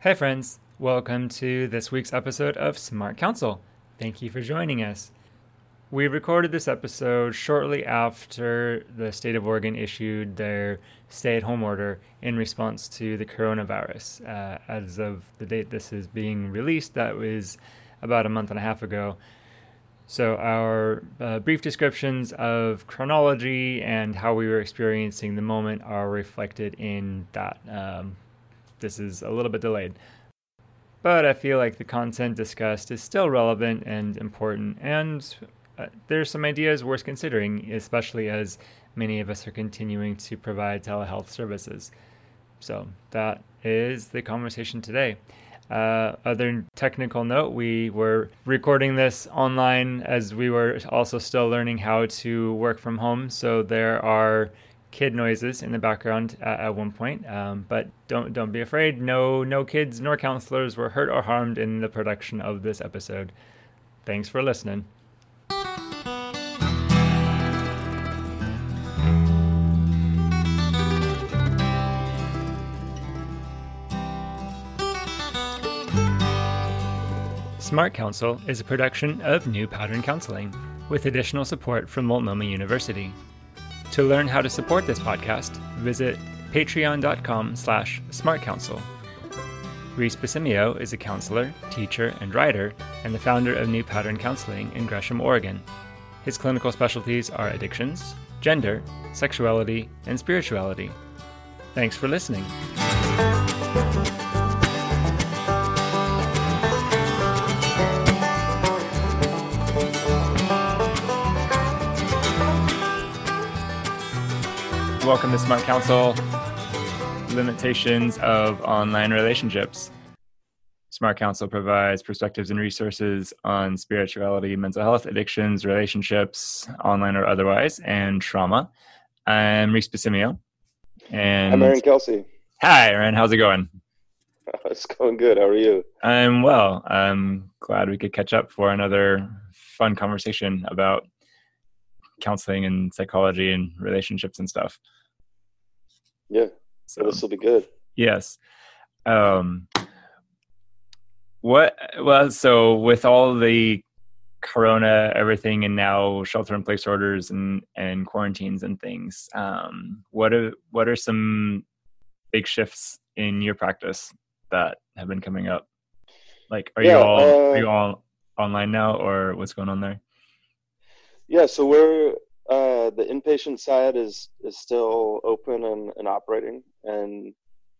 Hey, friends. Welcome to this week's episode of Smart Counsel. Thank you for joining us. We recorded this episode shortly after the state of Oregon issued their stay at home order in response to the coronavirus. Uh, as of the date this is being released, that was about a month and a half ago. So, our uh, brief descriptions of chronology and how we were experiencing the moment are reflected in that. Um, this is a little bit delayed. But I feel like the content discussed is still relevant and important, and uh, there's some ideas worth considering, especially as many of us are continuing to provide telehealth services. So, that is the conversation today. Uh, other technical note, we were recording this online as we were also still learning how to work from home. So there are kid noises in the background at, at one point. Um, but don't don't be afraid. No no kids nor counselors were hurt or harmed in the production of this episode. Thanks for listening. Smart Counsel is a production of New Pattern Counseling, with additional support from Multnomah University. To learn how to support this podcast, visit patreon.com slash smartcounsel. Reese Basimio is a counselor, teacher, and writer, and the founder of New Pattern Counseling in Gresham, Oregon. His clinical specialties are addictions, gender, sexuality, and spirituality. Thanks for listening. Welcome to Smart Counsel Limitations of Online Relationships. Smart Counsel provides perspectives and resources on spirituality, mental health, addictions, relationships, online or otherwise, and trauma. I'm Reese Basimio. And I'm Aaron Kelsey. Hi, Aaron. How's it going? It's going good. How are you? I'm well. I'm glad we could catch up for another fun conversation about counseling and psychology and relationships and stuff. Yeah. So this will be good. Yes. Um, what? Well, so with all the corona everything and now shelter in place orders and and quarantines and things um what are what are some big shifts in your practice that have been coming up like are yeah, you all uh, are you all online now or what's going on there yeah so we're uh, the inpatient side is is still open and, and operating, and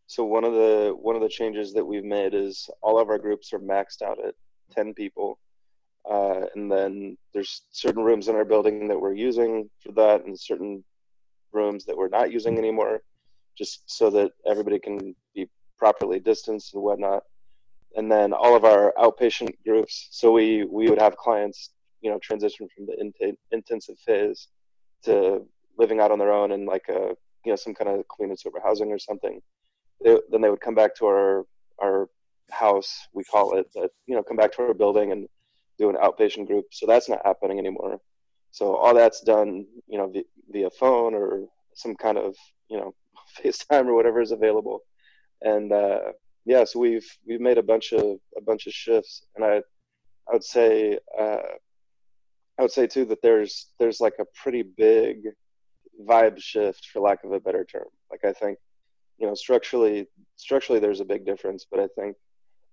so one of the one of the changes that we've made is all of our groups are maxed out at ten people, uh, and then there's certain rooms in our building that we're using for that, and certain rooms that we're not using anymore, just so that everybody can be properly distanced and whatnot. And then all of our outpatient groups, so we we would have clients, you know, transition from the int- intensive phase to living out on their own in like a you know some kind of clean and sober housing or something they, then they would come back to our our house we call it that you know come back to our building and do an outpatient group. So that's not happening anymore. So all that's done you know via, via phone or some kind of you know facetime or whatever is available. And uh yeah so we've we've made a bunch of a bunch of shifts. And i i would say uh I would say too that there's there's like a pretty big vibe shift, for lack of a better term. Like I think, you know, structurally structurally there's a big difference, but I think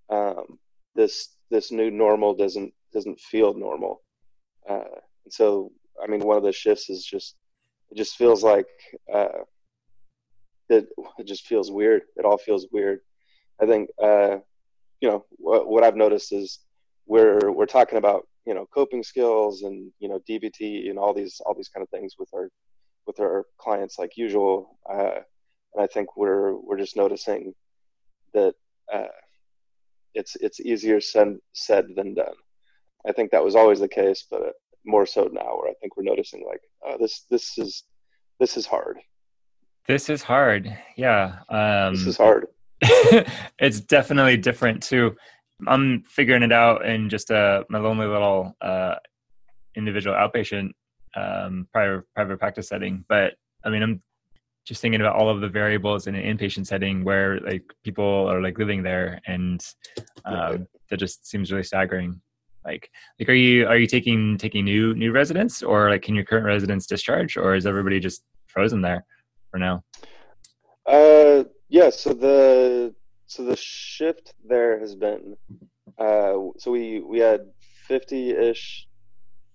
um, this this new normal doesn't doesn't feel normal. Uh, and so, I mean, one of the shifts is just it just feels like uh, it, it just feels weird. It all feels weird. I think uh, you know what, what I've noticed is we're we're talking about you know coping skills and you know DBT and all these all these kind of things with our with our clients like usual. Uh, and I think we're we're just noticing that uh, it's it's easier said said than done. I think that was always the case, but more so now, where I think we're noticing like uh, this this is this is hard. This is hard. Yeah. Um, this is hard. it's definitely different too. I'm figuring it out in just a my lonely little uh, individual outpatient um, private private practice setting. But I mean, I'm just thinking about all of the variables in an inpatient setting where like people are like living there and um, that just seems really staggering. Like like are you are you taking taking new new residents or like can your current residents discharge or is everybody just frozen there for now? Uh yeah so the so the shift there has been uh so we we had 50-ish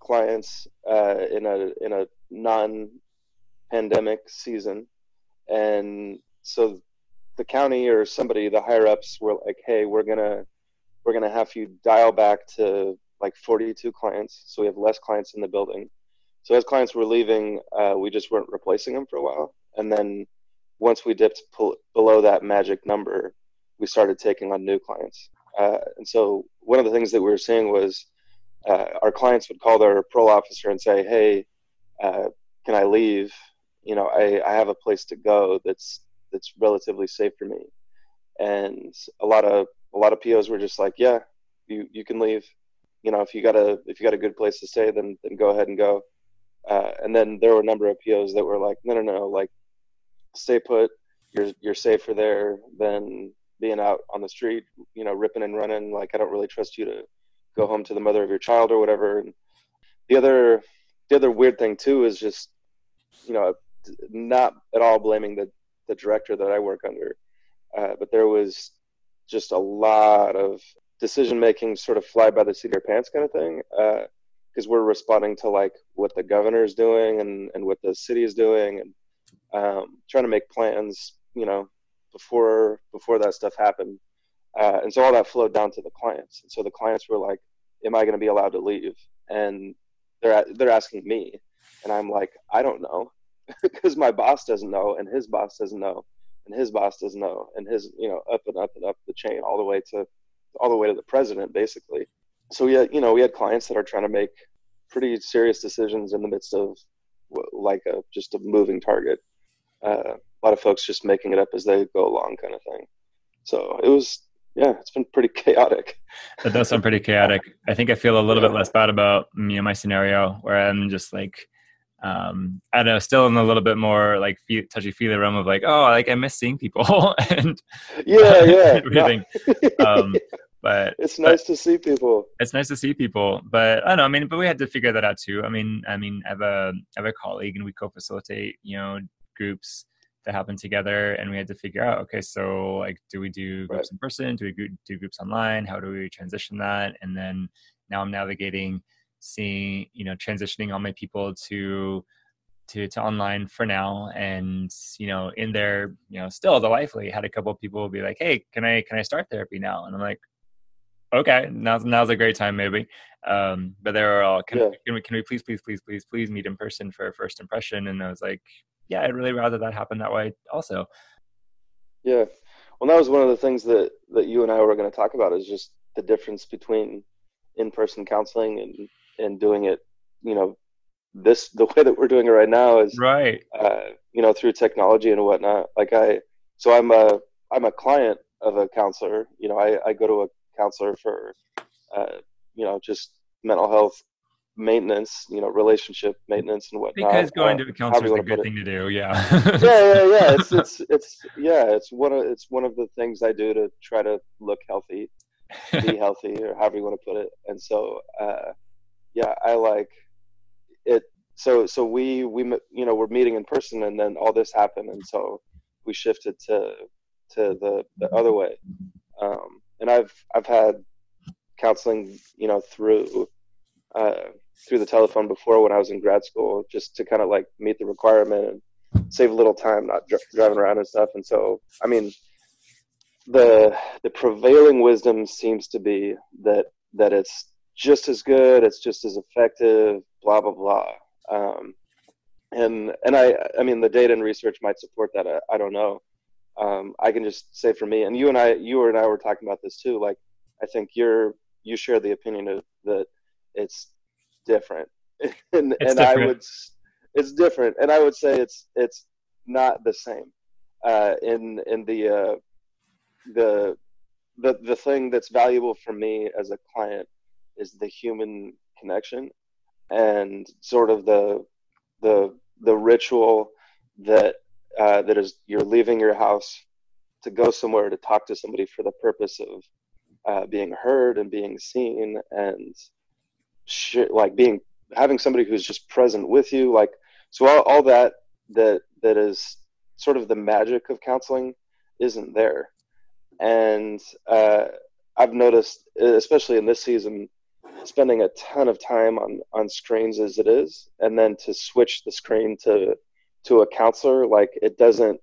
clients uh in a in a non pandemic season. And so the county or somebody the higher ups were like hey we're gonna we're gonna have you dial back to like 42 clients. So we have less clients in the building. So as clients were leaving uh, we just weren't replacing them for a while. And then once we dipped below that magic number we started taking on new clients uh, and so one of the things that we were seeing was uh, our clients would call their parole officer and say hey uh, can i leave you know, I, I have a place to go that's that's relatively safe for me. And a lot of a lot of POs were just like, yeah, you you can leave. You know, if you got a if you got a good place to stay, then then go ahead and go. Uh, and then there were a number of POs that were like, no, no, no, like stay put. You're you're safer there than being out on the street, you know, ripping and running. Like I don't really trust you to go home to the mother of your child or whatever. And the other the other weird thing too is just, you know, not at all blaming the the director that I work under, uh, but there was just a lot of decision making, sort of fly by the seat of your pants kind of thing, because uh, we're responding to like what the governor is doing and and what the city is doing, and um, trying to make plans, you know, before before that stuff happened, uh, and so all that flowed down to the clients, and so the clients were like, "Am I going to be allowed to leave?" and they're they're asking me, and I'm like, "I don't know." because my boss doesn't know and his boss doesn't know and his boss doesn't know and his you know up and up and up the chain all the way to all the way to the president basically. So we had you know we had clients that are trying to make pretty serious decisions in the midst of like a just a moving target. Uh, a lot of folks just making it up as they go along kind of thing so it was yeah it's been pretty chaotic that does sound pretty chaotic i think i feel a little yeah. bit less bad about you know my scenario where i'm just like um, I don't know, still in a little bit more like touchy feely realm of like, oh, like I miss seeing people and yeah, yeah, everything. um, but it's nice but, to see people. It's nice to see people, but I don't know. I mean, but we had to figure that out too. I mean, I mean, I have a I have a colleague and we co-facilitate, you know, groups that happen together, and we had to figure out, okay, so like, do we do groups right. in person? Do we do groups online? How do we transition that? And then now I'm navigating seeing you know transitioning all my people to to, to online for now and you know in there you know still delightfully had a couple people be like hey can i can i start therapy now and i'm like okay now's now's a great time maybe um but they were all can, yeah. can we can we please please please please please meet in person for a first impression and i was like yeah i'd really rather that happen that way also yeah well that was one of the things that that you and i were going to talk about is just the difference between in-person counseling and and doing it, you know, this the way that we're doing it right now is right. Uh, you know, through technology and whatnot. Like I, so I'm a I'm a client of a counselor. You know, I I go to a counselor for, uh, you know, just mental health maintenance, you know, relationship maintenance and whatnot. Because going uh, to a counselor is a good thing to do. Yeah. yeah, yeah, yeah. It's it's it's yeah. It's one of it's one of the things I do to try to look healthy, be healthy, or however you want to put it. And so, uh, yeah, I like it. So so we we you know we're meeting in person, and then all this happened, and so we shifted to to the the other way. Um, and I've I've had counseling, you know, through uh, through the telephone before when I was in grad school, just to kind of like meet the requirement and save a little time, not dr- driving around and stuff. And so, I mean, the the prevailing wisdom seems to be that that it's just as good. It's just as effective. Blah blah blah. Um, and and I I mean the data and research might support that. I, I don't know. Um, I can just say for me, and you and I, you and I were talking about this too. Like I think you're you share the opinion of that it's different, and it's and different. I would it's different, and I would say it's it's not the same. Uh, in in the uh, the the the thing that's valuable for me as a client is the human connection and sort of the the the ritual that uh, that is you're leaving your house to go somewhere to talk to somebody for the purpose of uh, being heard and being seen and like being having somebody who's just present with you like so all, all that that that is sort of the magic of counseling isn't there. And uh, i've noticed especially in this season spending a ton of time on on screens as it is and then to switch the screen to to a counselor like it doesn't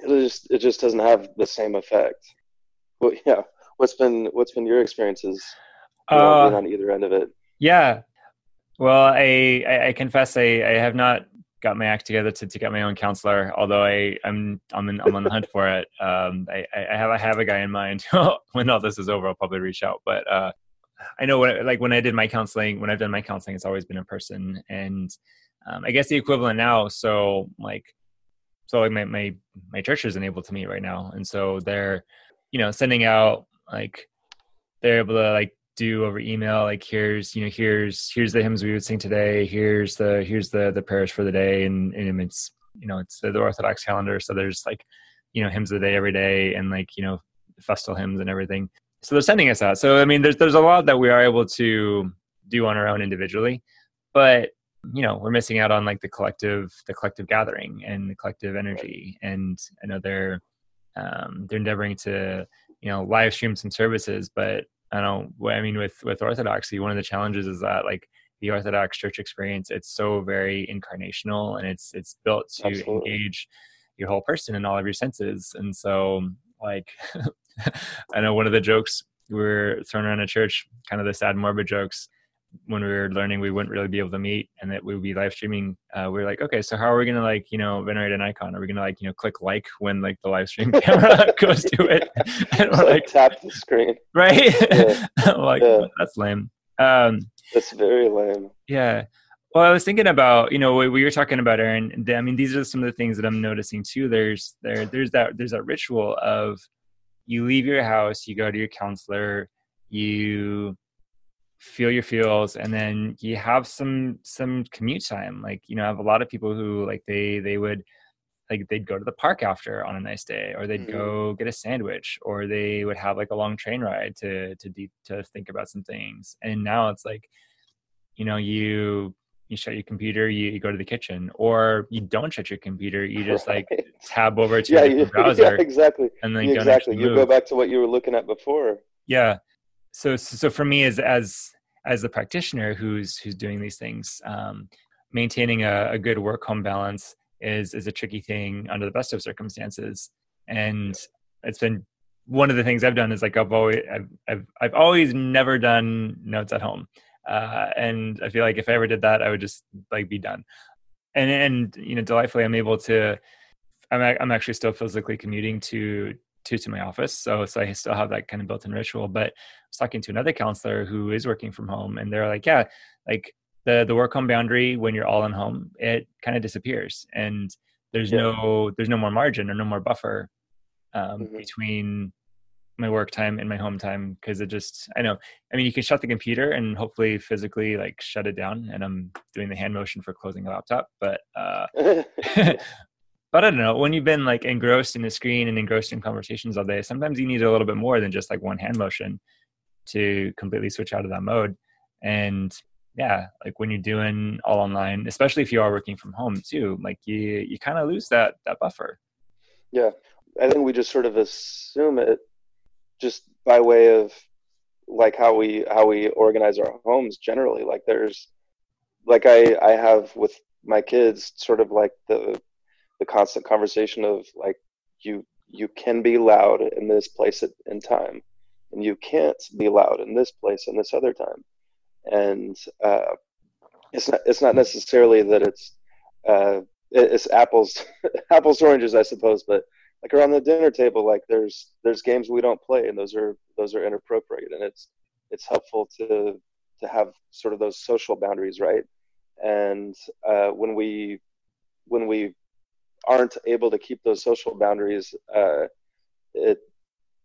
it just it just doesn't have the same effect. Well yeah what's been what's been your experiences? Uh, on either end of it yeah. Well i i, I confess I, I have not got my act together to, to get my own counselor although i i'm i'm, in, I'm on the hunt for it. Um I, I have i have a guy in mind when all this is over i'll probably reach out but uh i know when like when i did my counseling when i've done my counseling it's always been in person and um, i guess the equivalent now so like so like my, my my church isn't able to meet right now and so they're you know sending out like they're able to like do over email like here's you know here's here's the hymns we would sing today here's the here's the the prayers for the day and, and it's you know it's the, the orthodox calendar so there's like you know hymns of the day every day and like you know festal hymns and everything. So they're sending us out. So i mean there's there's a lot that we are able to do on our own individually but you know we're missing out on like the collective the collective gathering and the collective energy. And i know they're um, they're endeavoring to you know live stream some services but i don't i mean with with orthodoxy one of the challenges is that like the orthodox church experience it's so very incarnational and it's it's built to Absolutely. engage your whole person in all of your senses and so like i know one of the jokes we are throwing around a church kind of the sad morbid jokes when we were learning we wouldn't really be able to meet and that we would be live streaming uh, we are like okay so how are we gonna like you know venerate an icon? Are we gonna like you know click like when like the live stream camera goes to it? And we're like tap the screen. Right? Yeah. like yeah. that's lame. Um that's very lame. yeah. Well i was thinking about you know we, we were talking about aaron i mean these are some of the things that i'm noticing too. There's there there's that there's that ritual of you leave your house you go to your counselor you feel your feels and then you have some some commute time. Like you know i have a lot of people who like they they would like they'd go to the park after on a nice day or they'd mm-hmm. go get a sandwich or they would have like a long train ride to to deep to think about some things. And now it's like you know you you shut your computer you, you go to the kitchen or you don't shut your computer you just right. like tab over to yeah, your browser yeah, exactly. and then exactly. You go back to what you were looking at before. Yeah so so for me as as as the practitioner who's who's doing these things um, maintaining a, a, good work home balance is is a tricky thing under the best of circumstances. And it's been one of the things i've done is like i've always i've i've, I've always never done notes at home. Uh, and i feel like if i ever did that i would just like be done. And and you know delightfully i'm able to i'm, I'm actually still physically commuting to to to my office. So so I still have that kind of built-in ritual. But I was talking to another counselor who is working from home, and they're like, yeah, like the the work home boundary when you're all in home, it kind of disappears, and there's yeah. no there's no more margin or no more buffer um, mm-hmm. between my work time and my home time because it just i know i mean you can shut the computer and hopefully physically like shut it down and i'm doing the hand motion for closing the laptop but uh but I don't know, when you've been like engrossed in the screen and engrossed in conversations all day, sometimes you need a little bit more than just like one hand motion to completely switch out of that mode. And yeah, like when you're doing all online, especially if you are working from home too, like you you kind of lose that that buffer. Yeah. I think we just sort of assume it just by way of like how we how we organize our homes generally. Like there's like I I have with my kids sort of like the the constant conversation of like you you can be loud in this place in time and you can't be loud in this place in this other time. And uh, it's not it's not necessarily that it's uh, it's apples apples oranges i suppose but like around the dinner table like there's there's games we don't play and those are those are inappropriate and it's it's helpful to to have sort of those social boundaries right? And uh, when we when we aren't able to keep those social boundaries, uh, it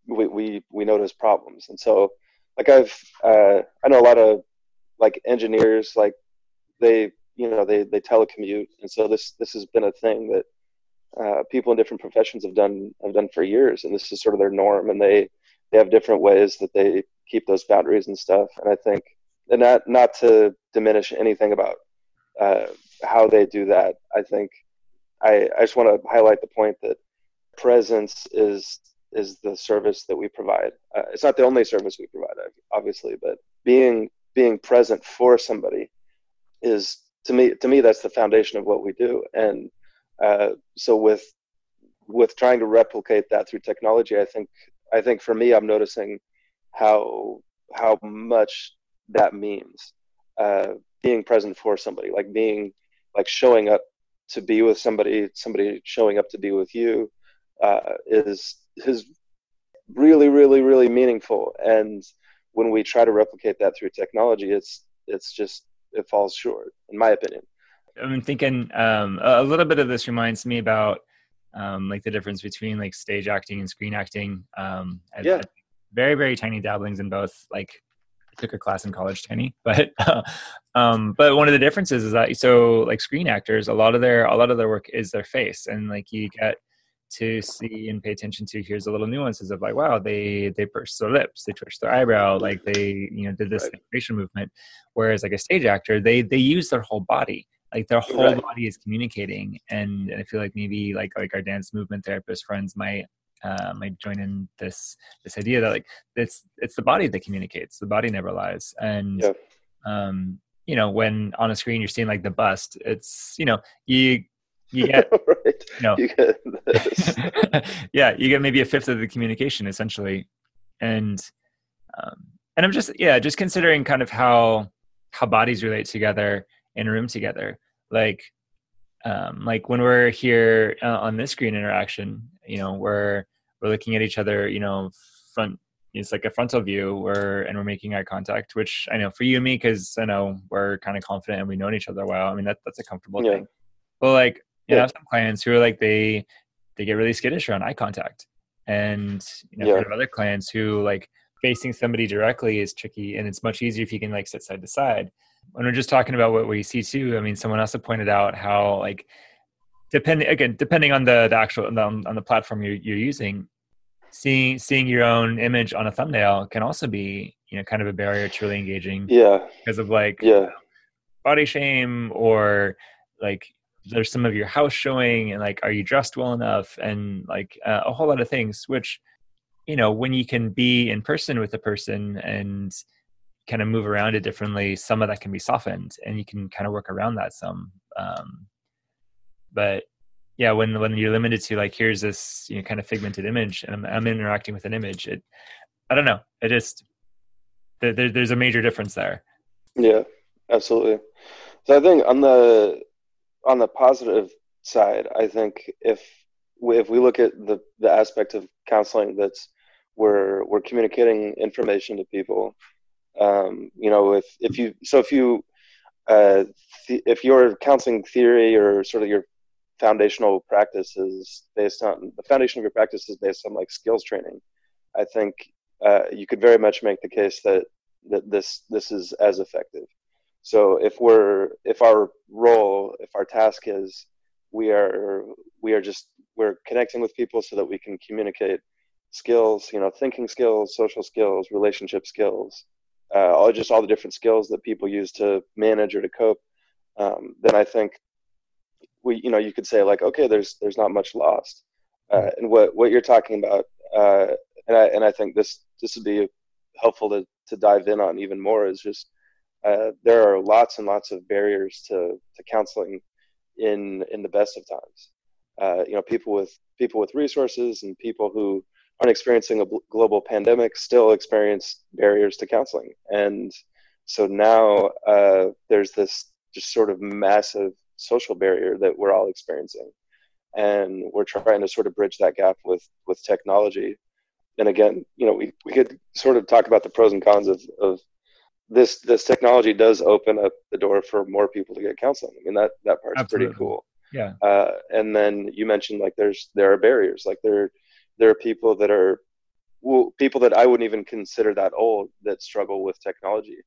we, we we notice problems. And so, like I've uh, I know a lot of like engineers, like they you know they they telecommute, and so this this has been a thing that uh, people in different professions have done have done for years, and this is sort of their norm, and they they have different ways that they keep those boundaries and stuff. And I think, and not not to diminish anything about uh, how they do that. I think I I just want to highlight the point that presence is is the service that we provide. Uh, it's not the only service we provide, obviously, but being being present for somebody is to me to me that's the foundation of what we do. And uh, so with with trying to replicate that through technology, I think I think for me, I'm noticing how how much that means uh, being present for somebody, like being like showing up to be with somebody, somebody showing up to be with you, uh, is is really, really, really meaningful. And when we try to replicate that through technology, it's it's just it falls short, in my opinion. I'm thinking um, a little bit of this reminds me about um, like the difference between like stage acting and screen acting. Um, yeah. very very tiny dabblings in both. Like I took a class in college, tiny, but um, but one of the differences is that so like screen actors, a lot of their a lot of their work is their face, and like you get to see and pay attention to here's the little nuances of like wow they they pursed their lips they twitched their eyebrow like they you know did this right. facial movement whereas like a stage actor they they use their whole body like their whole right. body is communicating and, and i feel like maybe like like our dance movement therapist friends might uh, might join in this this idea that like it's it's the body that communicates the body never lies. And yeah. um you know when on a screen you're seeing like the bust it's you know you you get right. you know. You get yeah you get maybe a fifth of the communication essentially. And um and i'm just yeah just considering kind of how how bodies relate together in a room together. Like um, like when we're here uh, on this screen interaction you know we're we're looking at each other you know front it's like a frontal view where and we're making eye contact which i know for you and me because i know we're kind of confident and we know each other well i mean that, that's a comfortable yeah. thing but like you yeah. have some clients who are like they they get really skittish around eye contact and you know yeah. other clients who like facing somebody directly is tricky and it's much easier if you can like sit side to side when we're just talking about what we see too, I mean, someone also pointed out how like depending again depending on the, the actual on the, on the platform you're, you're using, seeing seeing your own image on a thumbnail can also be you know kind of a barrier to really engaging. Yeah, because of like yeah body shame or like there's some of your house showing and like are you dressed well enough and like uh, a whole lot of things which you know when you can be in person with a person and kind of move around it differently, some of that can be softened, and you can kind of work around that some. Um, but yeah, when when you're limited to like here's this you know kind of figmented image, and I'm, I'm interacting with an image, it I don't know, it just there, there's a major difference there. Yeah, absolutely. So I think on the on the positive side, I think if we, if we look at the the aspect of counseling that's we're we're communicating information to people um, you know, if if you so if you uh, th- if your counseling theory or sort of your foundational practice is based on the foundation of your practice is based on like skills training, I think uh, you could very much make the case that that this this is as effective. So if we're if our role if our task is we are we are just we're connecting with people so that we can communicate skills, you know, thinking skills, social skills, relationship skills, uh, all just all the different skills that people use to manage or to cope, um, then I think we you know you could say like okay there's there's not much lost, uh, and what what you're talking about uh, and I and I think this this would be helpful to to dive in on even more is just uh, there are lots and lots of barriers to to counseling in in the best of times. Uh, you know people with people with resources and people who aren't experiencing a global pandemic still experience barriers to counseling. And so now uh, there's this just sort of massive social barrier that we're all experiencing. And we're trying to sort of bridge that gap with, with technology. And again, you know, we, we could sort of talk about the pros and cons of, of this this technology does open up the door for more people to get counseling. I mean that that part's Absolutely. pretty cool. Yeah. Uh, and then you mentioned like there's there are barriers. Like there there are people that are well, people that I wouldn't even consider that old that struggle with technology.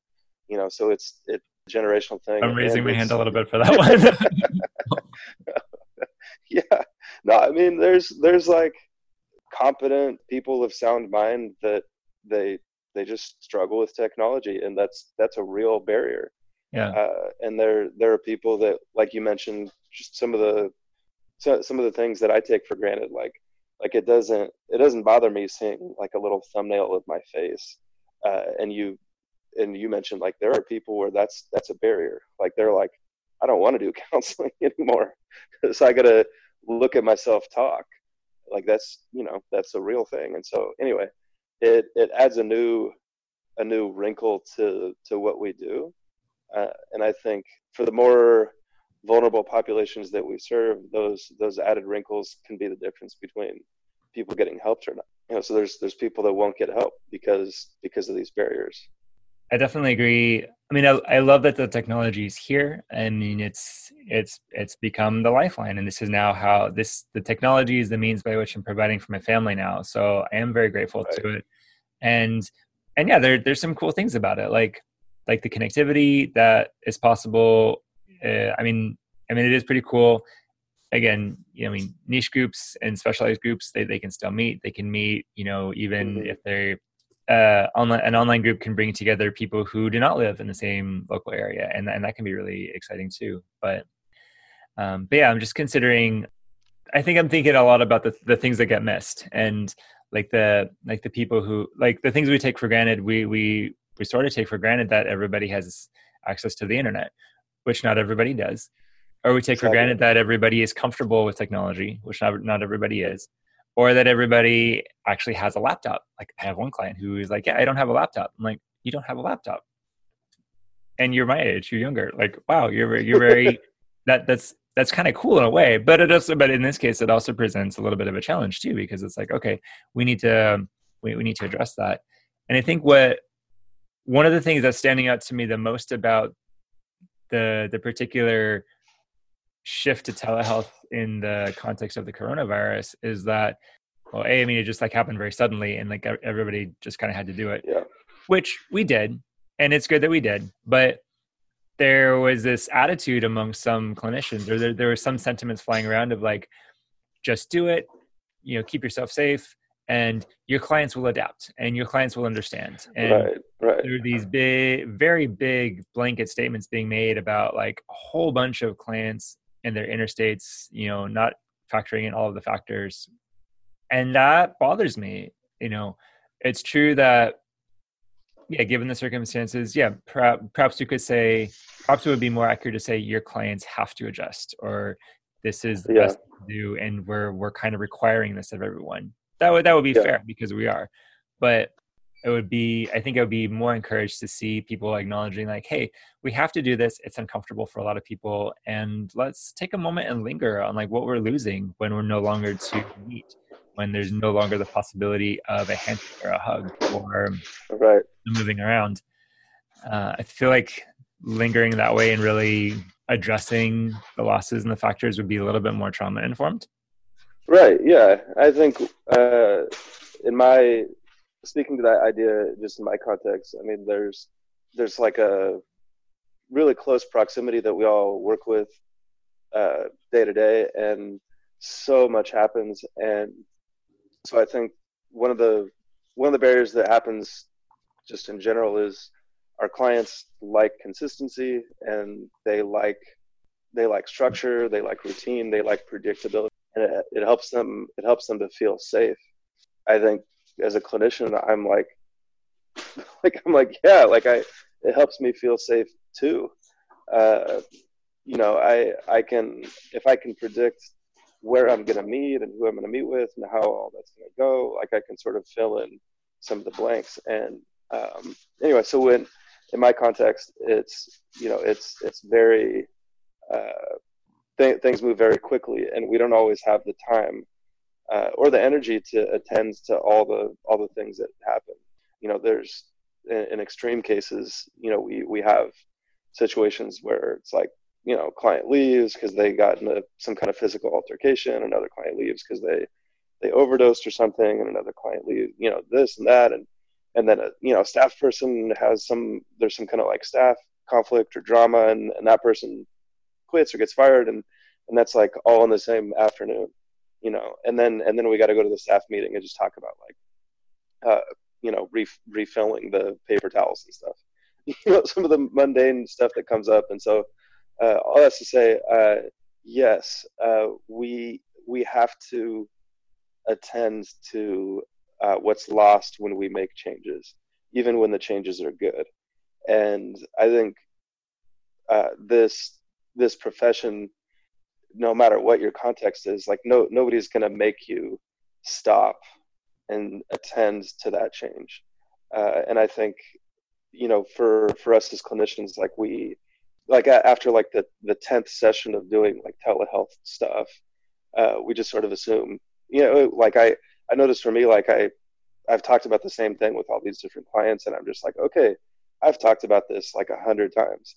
You know, so it's a generational thing. I'm raising my hand a little bit for that one. yeah, no, I mean, there's there's like competent people of sound mind that they they just struggle with technology, and that's that's a real barrier. Yeah. Uh, and there there are people that, like you mentioned, just some of the so, some of the things that I take for granted, like like it doesn't it doesn't bother me seeing like a little thumbnail of my face, uh, and you and you mentioned like there are people where that's that's a barrier. Like they're like, I don't want to do counseling anymore, so I got to look at myself talk. Like that's you know that's a real thing. And so anyway, it it adds a new a new wrinkle to to what we do, uh, and I think for the more vulnerable populations that we serve, those those added wrinkles can be the difference between people getting helped or not. You know, so there's there's people that won't get help because because of these barriers. I definitely agree. I mean, I, I love that the technology is here. I mean, it's it's it's become the lifeline, and this is now how this the technology is the means by which I'm providing for my family now. So I am very grateful right. to it, and and yeah, there there's some cool things about it, like like the connectivity that is possible. Uh, I mean, I mean, it is pretty cool. Again, you know, I mean, niche groups and specialized groups, they, they can still meet. They can meet, you know, even mm-hmm. if they're uh, online, an online group can bring together people who do not live in the same local area, and and that can be really exciting too. But um, but yeah, I'm just considering. I think I'm thinking a lot about the the things that get missed, and like the like the people who like the things we take for granted. We we we sort of take for granted that everybody has access to the internet, which not everybody does, or we take exactly. for granted that everybody is comfortable with technology, which not not everybody is or that everybody actually has a laptop. Like I have one client who is like, "Yeah, I don't have a laptop." I'm like, "You don't have a laptop." And you're my age, you're younger. Like, wow, you're you're very that that's that's kind of cool in a way, but it also but in this case it also presents a little bit of a challenge too because it's like, okay, we need to we, we need to address that. And I think what one of the things that's standing out to me the most about the the particular shift to telehealth in the context of the coronavirus is that well a i mean it just like happened very suddenly and like everybody just kind of had to do it yeah which we did and it's good that we did but there was this attitude among some clinicians or there, there were some sentiments flying around of like just do it you know keep yourself safe and your clients will adapt and your clients will understand and right, right. there are these big very big blanket statements being made about like a whole bunch of clients and their interstates, you know, not factoring in all of the factors. And that bothers me. You know, it's true that, yeah, given the circumstances, yeah, perhaps, perhaps you could say, perhaps it would be more accurate to say your clients have to adjust or this is the yeah. best to do and we're we're kind of requiring this of everyone. That would that would be yeah. fair because we are. But it would be i think i would be more encouraged to see people acknowledging like hey we have to do this. It's uncomfortable for a lot of people and let's take a moment and linger on like what we're losing when we're no longer to meet when there's no longer the possibility of a handshake or a hug or right. moving around. Uh, i feel like lingering that way and really addressing the losses and the factors would be a little bit more trauma informed right yeah. I think uh, in my speaking to that idea, just in my context, I mean, there's there's like a really close proximity that we all work with uh, day to day, and so much happens. And so I think one of the one of the barriers that happens just in general is our clients like consistency and they like they like structure, they like routine, they like predictability, and it, it helps them it helps them to feel safe. I think as a clinician, I'm like, like I'm like, yeah, like I, it helps me feel safe too. Uh, you know, I I can if I can predict where I'm going to meet and who I'm going to meet with and how all that's going to go, like I can sort of fill in some of the blanks. And um, anyway, so when in my context, it's you know, it's it's very uh, th- things move very quickly, and we don't always have the time uh, or the energy to attend to all the all the things that happen. You know, there's in, in extreme cases, you know, we we have situations where it's like you know, client leaves because they got into some kind of physical altercation. Another client leaves because they they overdosed or something, and another client leaves. You know, this and that, and and then a you know staff person has some there's some kind of like staff conflict or drama, and and that person quits or gets fired, and and that's like all in the same afternoon you know, and then and then we got to go to the staff meeting and just talk about like, uh, you know, ref- refilling the paper towels and stuff. You know, some of the mundane stuff that comes up, and so uh, all that's to say, uh, yes, uh, we we have to attend to uh, what's lost when we make changes, even when the changes are good. And I think uh, this this profession, no matter what your context is, like no nobody's going to make you stop and attend to that change. Uh, and I think, you know, for for us as clinicians, like we, like after like the the tenth session of doing like telehealth stuff, uh, we just sort of assume, you know, like I I noticed for me, like I I've talked about the same thing with all these different clients, and I'm just like, okay, I've talked about this like a hundred times.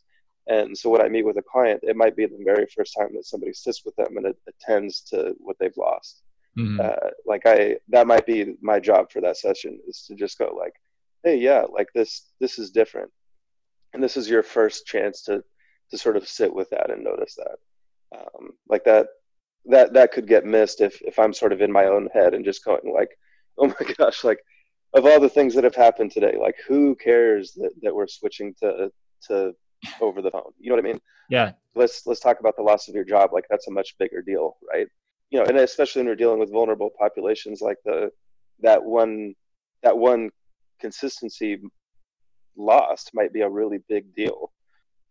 And so when I meet with a client, it might be the very first time that somebody sits with them and it attends to what they've lost. Mm-hmm. Uh, like I, that might be my job for that session is to just go like, hey, yeah, like this, this is different, and this is your first chance to to sort of sit with that and notice that. Um, like that, that that could get missed if if I'm sort of in my own head and just going like, oh my gosh, like of all the things that have happened today, like who cares that, that we're switching to to over the phone? You know what I mean? Yeah. Let's let's talk about the loss of your job. Like that's a much bigger deal, right? You know, and especially when you're dealing with vulnerable populations, like the that one that one consistency lost might be a really big deal.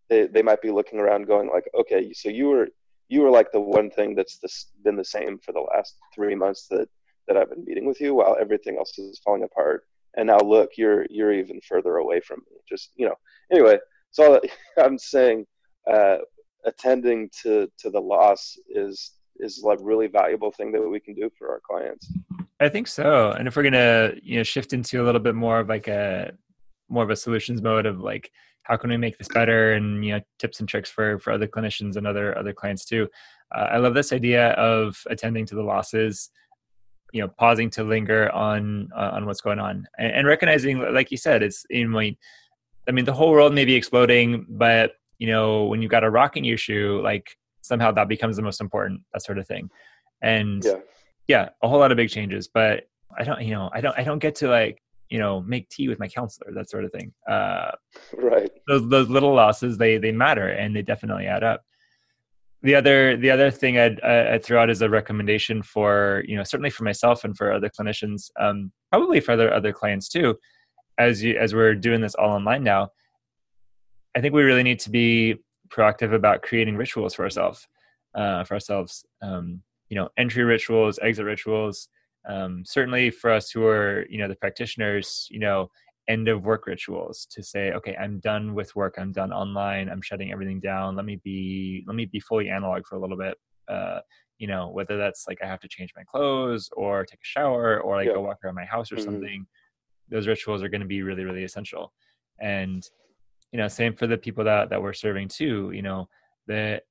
They they might be looking around, going like, okay, so you were you were like the one thing that's this, been the same for the last three months that that I've been meeting with you while everything else is falling apart. And now look, you're you're even further away from me. Just you know. Anyway, so I'm saying uh, attending to to the loss is is a really valuable thing that we can do for our clients. I think so. And if we're gonna you know shift into a little bit more of like a more of a solutions mode of like how can we make this better and you know tips and tricks for for other clinicians and other other clients too uh, i love this idea of attending to the losses you know pausing to linger on uh, on what's going on and, and, recognizing like you said it's in my i mean the whole world may be exploding but you know when you've got a rock in your shoe like somehow that becomes the most important that sort of thing. And yeah, yeah a whole lot of big changes but i don't you know i don't i don't get to like you know make tea with my counselor that sort of thing. Uh right. those, those little losses they they matter and they definitely add up. The other the other thing I'd, I'd throw out as a recommendation for you know certainly for myself and for other clinicians, um, probably for other other clients too, as you as we're doing this all online now. I think we really need to be proactive about creating rituals for ourselves, uh, for ourselves. Um, you know, entry rituals, exit rituals. Um, certainly for us who are you know the practitioners, you know, end of work rituals to say okay i'm done with work i'm done online i'm shutting everything down let me be let me be fully analog for a little bit uh, you know whether that's like i have to change my clothes or take a shower or like yeah. go walk around my house or mm-hmm. something those rituals are going to be really really essential. And you know same for the people that that we're serving too you know that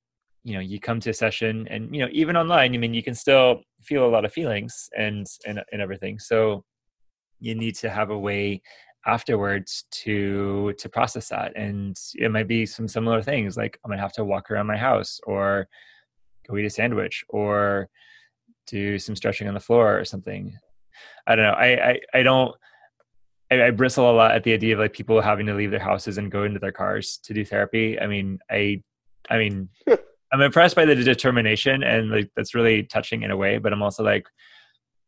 you know you come to a session and you know even online i mean you can still feel a lot of feelings and and, and everything. So you need to have a way afterwards to to process that. And it might be some similar things like i'm gonna have to walk around my house or go eat a sandwich or do some stretching on the floor or something. I don't know. I i, I don't I, I bristle a lot at the idea of like people having to leave their houses and go into their cars to do therapy i mean i i mean i'm impressed by the determination and like that's really touching in a way but i'm also like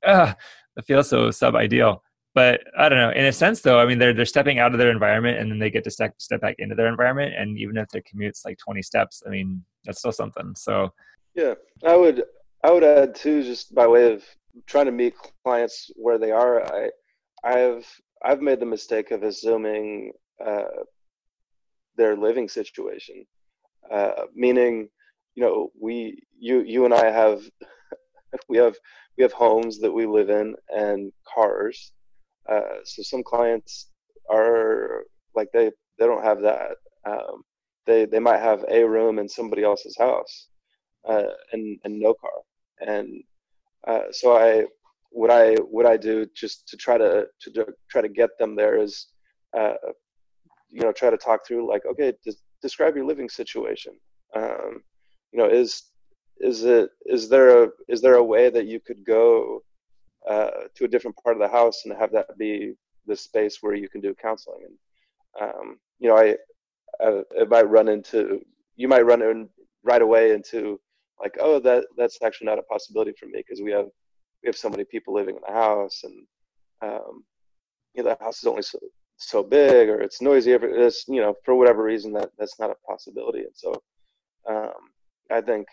ah, it feels so sub ideal but I don't know. In a sense, though, I mean, they're they're stepping out of their environment and then they get to step step back into their environment. And even if their commute's like twenty steps, I mean, that's still something. So yeah, I would I would add too, just by way of trying to meet clients where they are. I I've I've made the mistake of assuming uh, their living situation, uh, meaning, you know, we you you and I have we have we have homes that we live in and cars uh, so some clients are like they they don't have that. Um, they they might have a room in somebody else's house uh, and and no car. And uh, so I what I what I do just to try to to try to get them there is uh, you know try to talk through like okay des- describe your living situation. Um, you know is is it is there a is there a way that you could go uh, to a different part of the house and have that be the space where you can do counseling and um, you know I, I it might run into you might run in right away into like oh that that's actually not a possibility for me because we have we have so many people living in the house and um, you know the house is only so so big or it's noisy you know for whatever reason that that's not a possibility. And so um, i think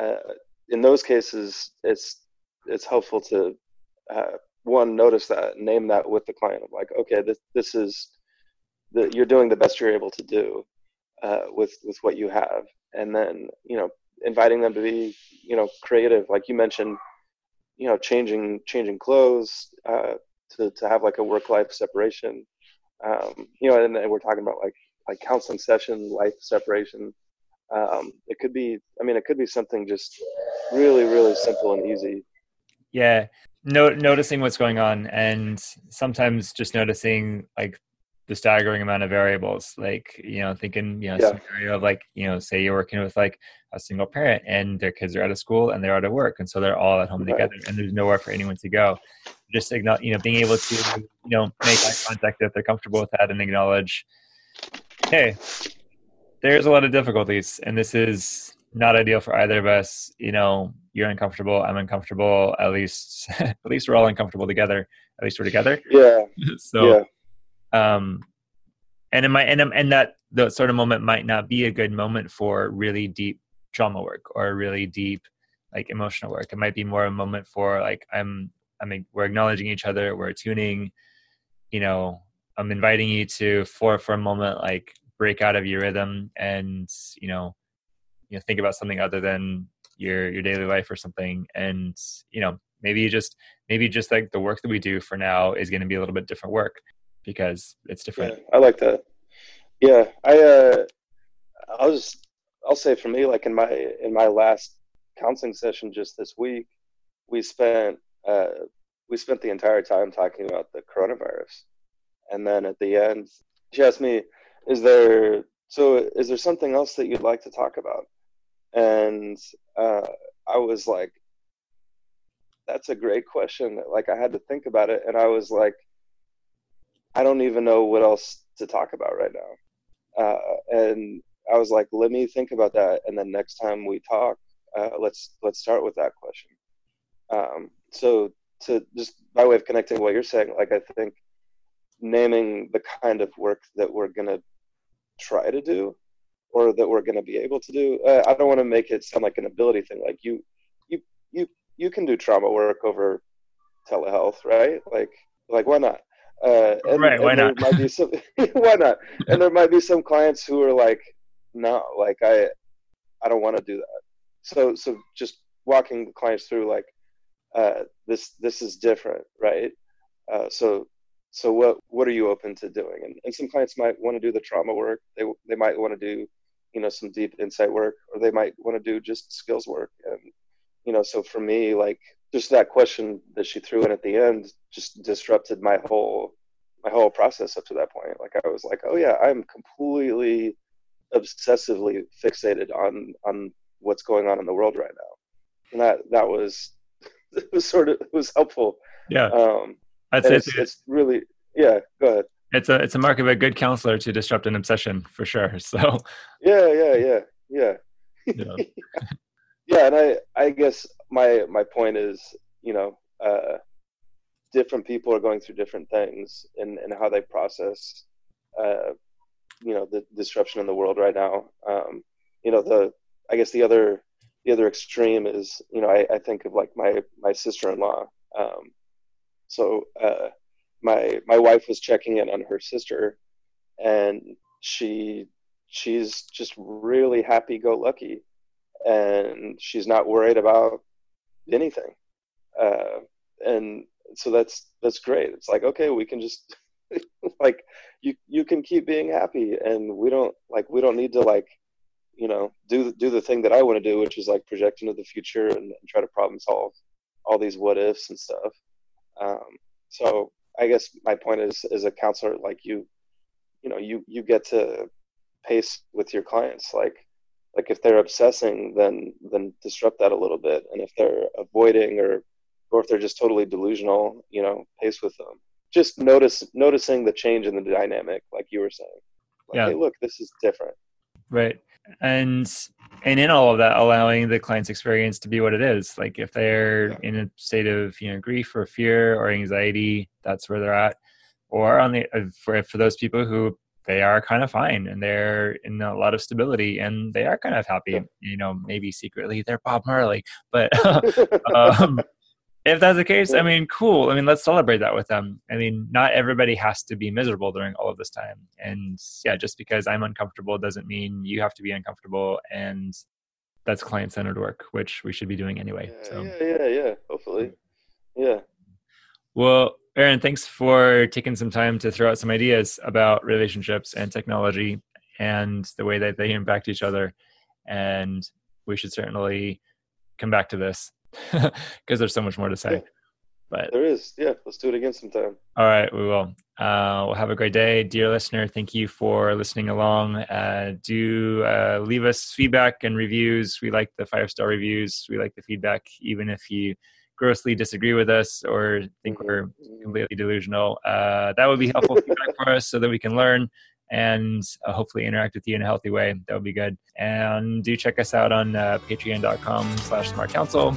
uh, in those cases it's it's helpful to uh, one notice that name that with the client of like okay this this is the you're doing the best you're able to do uh, with with what you have. And then you know inviting them to be you know creative. Like you mentioned you know changing changing clothes uh, to to have like a work life separation. Um, you know and, and we're talking about like like counseling session life separation. Um, it could be i mean it could be something just really really simple and easy. Yeah. No, noticing what's going on and sometimes just noticing like the staggering amount of variables like you know thinking you know yeah. scenario of like you know say you're working with like a single parent and their kids are out of school and they're out of work and so they're all at home right. together and there's nowhere for anyone to go. Just you know being able to you know make eye contact if they're comfortable with that and acknowledge hey there's a lot of difficulties and this is not ideal for either of us. You know you're uncomfortable i'm uncomfortable. At least at least we're all uncomfortable together. At least we're together. Yeah. So yeah um and it might and, and that the sort of moment might not be a good moment for really deep trauma work or really deep like emotional work. It might be more a moment for like i'm i mean we're acknowledging each other we're tuning you know i'm inviting you to for for a moment like break out of your rhythm and you know you know think about something other than your your daily life or something. And you know maybe you just maybe just like the work that we do for now is going to be a little bit different work because it's different. Yeah, I like that. Yeah, I uh, I'll just I'll say for me, like in my in my last counseling session just this week, we spent uh, we spent the entire time talking about the coronavirus, and then at the end, she asked me, "Is there so? Is there something else that you'd like to talk about?" And uh, I was like, "That's a great question." Like I had to think about it, and I was like, I don't even know what else to talk about right now. Uh, and I was like, let me think about that, and then next time we talk, uh, let's let's start with that question. Um, so to just by way of connecting what you're saying, like I think naming the kind of work that we're gonna try to do or that we're gonna be able to do. Uh, I don't want to make it sound like an ability thing. Like you, you, you, you can do trauma work over telehealth, right? Like, like why not? Uh, and, right, why not? might be some, why not? And there might be some clients who are like, no, like I, I don't want to do that. So, so just walking the clients through like, uh, this, this is different, right? Uh, so, so what, what are you open to doing? And, and some clients might want to do the trauma work. They, they might want to do, you know, some deep insight work, or they might want to do just skills work. And, you know, so for me, like just that question that she threw in at the end just disrupted my whole my whole process up to that point. Like i was like oh yeah i'm completely obsessively fixated on on what's going on in the world right now. And that that was it was sort of it was helpful. Yeah. Um I'd say it's, it's really yeah go ahead. It's a it's a mark of a good counselor to disrupt an obsession for sure. So yeah yeah yeah yeah. Yeah, yeah and i i guess my my point is, you know, uh, different people are going through different things and and how they process, uh, you know, the disruption in the world right now. Um, you know, the I guess the other the other extreme is, you know, I, I think of like my my sister in law. Um, so uh, my my wife was checking in on her sister, and she she's just really happy go lucky and she's not worried about anything. Uh, and so that's that's great. It's like okay, we can just like you you can keep being happy, and we don't like we don't need to like you know do do the thing that I want to do, which is like project into the future and, and try to problem solve all these what ifs and stuff. Um, so I guess my point is, as a counselor, like you, you know, you you get to pace with your clients, like like if they're obsessing then then disrupt that a little bit. And if they're avoiding or or if they're just totally delusional you know pace with them. Just notice noticing the change in the dynamic like you were saying. Like, yeah. hey look this is different. Right. And and in all of that allowing the client's experience to be what it is. Like if they're yeah. in a state of you know grief or fear or anxiety that's where they're at. Or on the for, for those people who they are kind of fine and they're in a lot of stability and they are kind of happy you know maybe secretly they're bob marley but um, if that's the case i mean cool i mean let's celebrate that with them. I mean not everybody has to be miserable during all of this time and yeah just because i'm uncomfortable doesn't mean you have to be uncomfortable and that's client-centered work which we should be doing anyway yeah, so. yeah yeah yeah hopefully. Yeah. Well aaron thanks for taking some time to throw out some ideas about relationships and technology and the way that they impact each other and we should certainly come back to this because there's so much more to say. Yeah. But there is, yeah. Let's do it again sometime. All right, we will. Uh, we'll have a great day, dear listener. Thank you for listening along. Uh, do uh, leave us feedback and reviews. We like the five star reviews. We like the feedback, even if you grossly disagree with us or think mm-hmm. we're completely delusional. Uh, that would be helpful feedback for us, so that we can learn and uh, hopefully interact with you in a healthy way. That would be good. And do check us out on uh, patreon.com slash smart counsel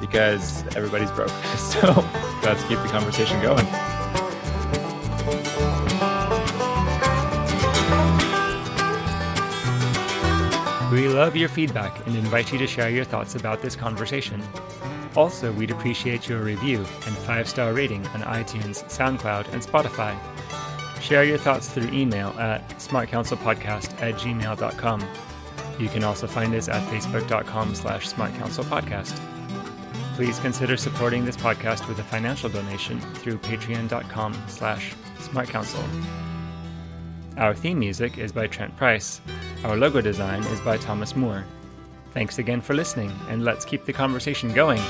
because everybody's broke. So let's keep the conversation going. We love your feedback and invite you to share your thoughts about this conversation. Also, we'd appreciate your review and five star rating on iTunes, SoundCloud, and Spotify. Share your thoughts through email at smartcounselpodcast at gmail.com. You can also find us at facebook.com slash smartcounselpodcast. Please consider supporting this podcast with a financial donation through patreon.com slash smartcounsel. Our theme music is by Trent Price. Our logo design is by Thomas Moore. Thanks again for listening, and let's keep the conversation going.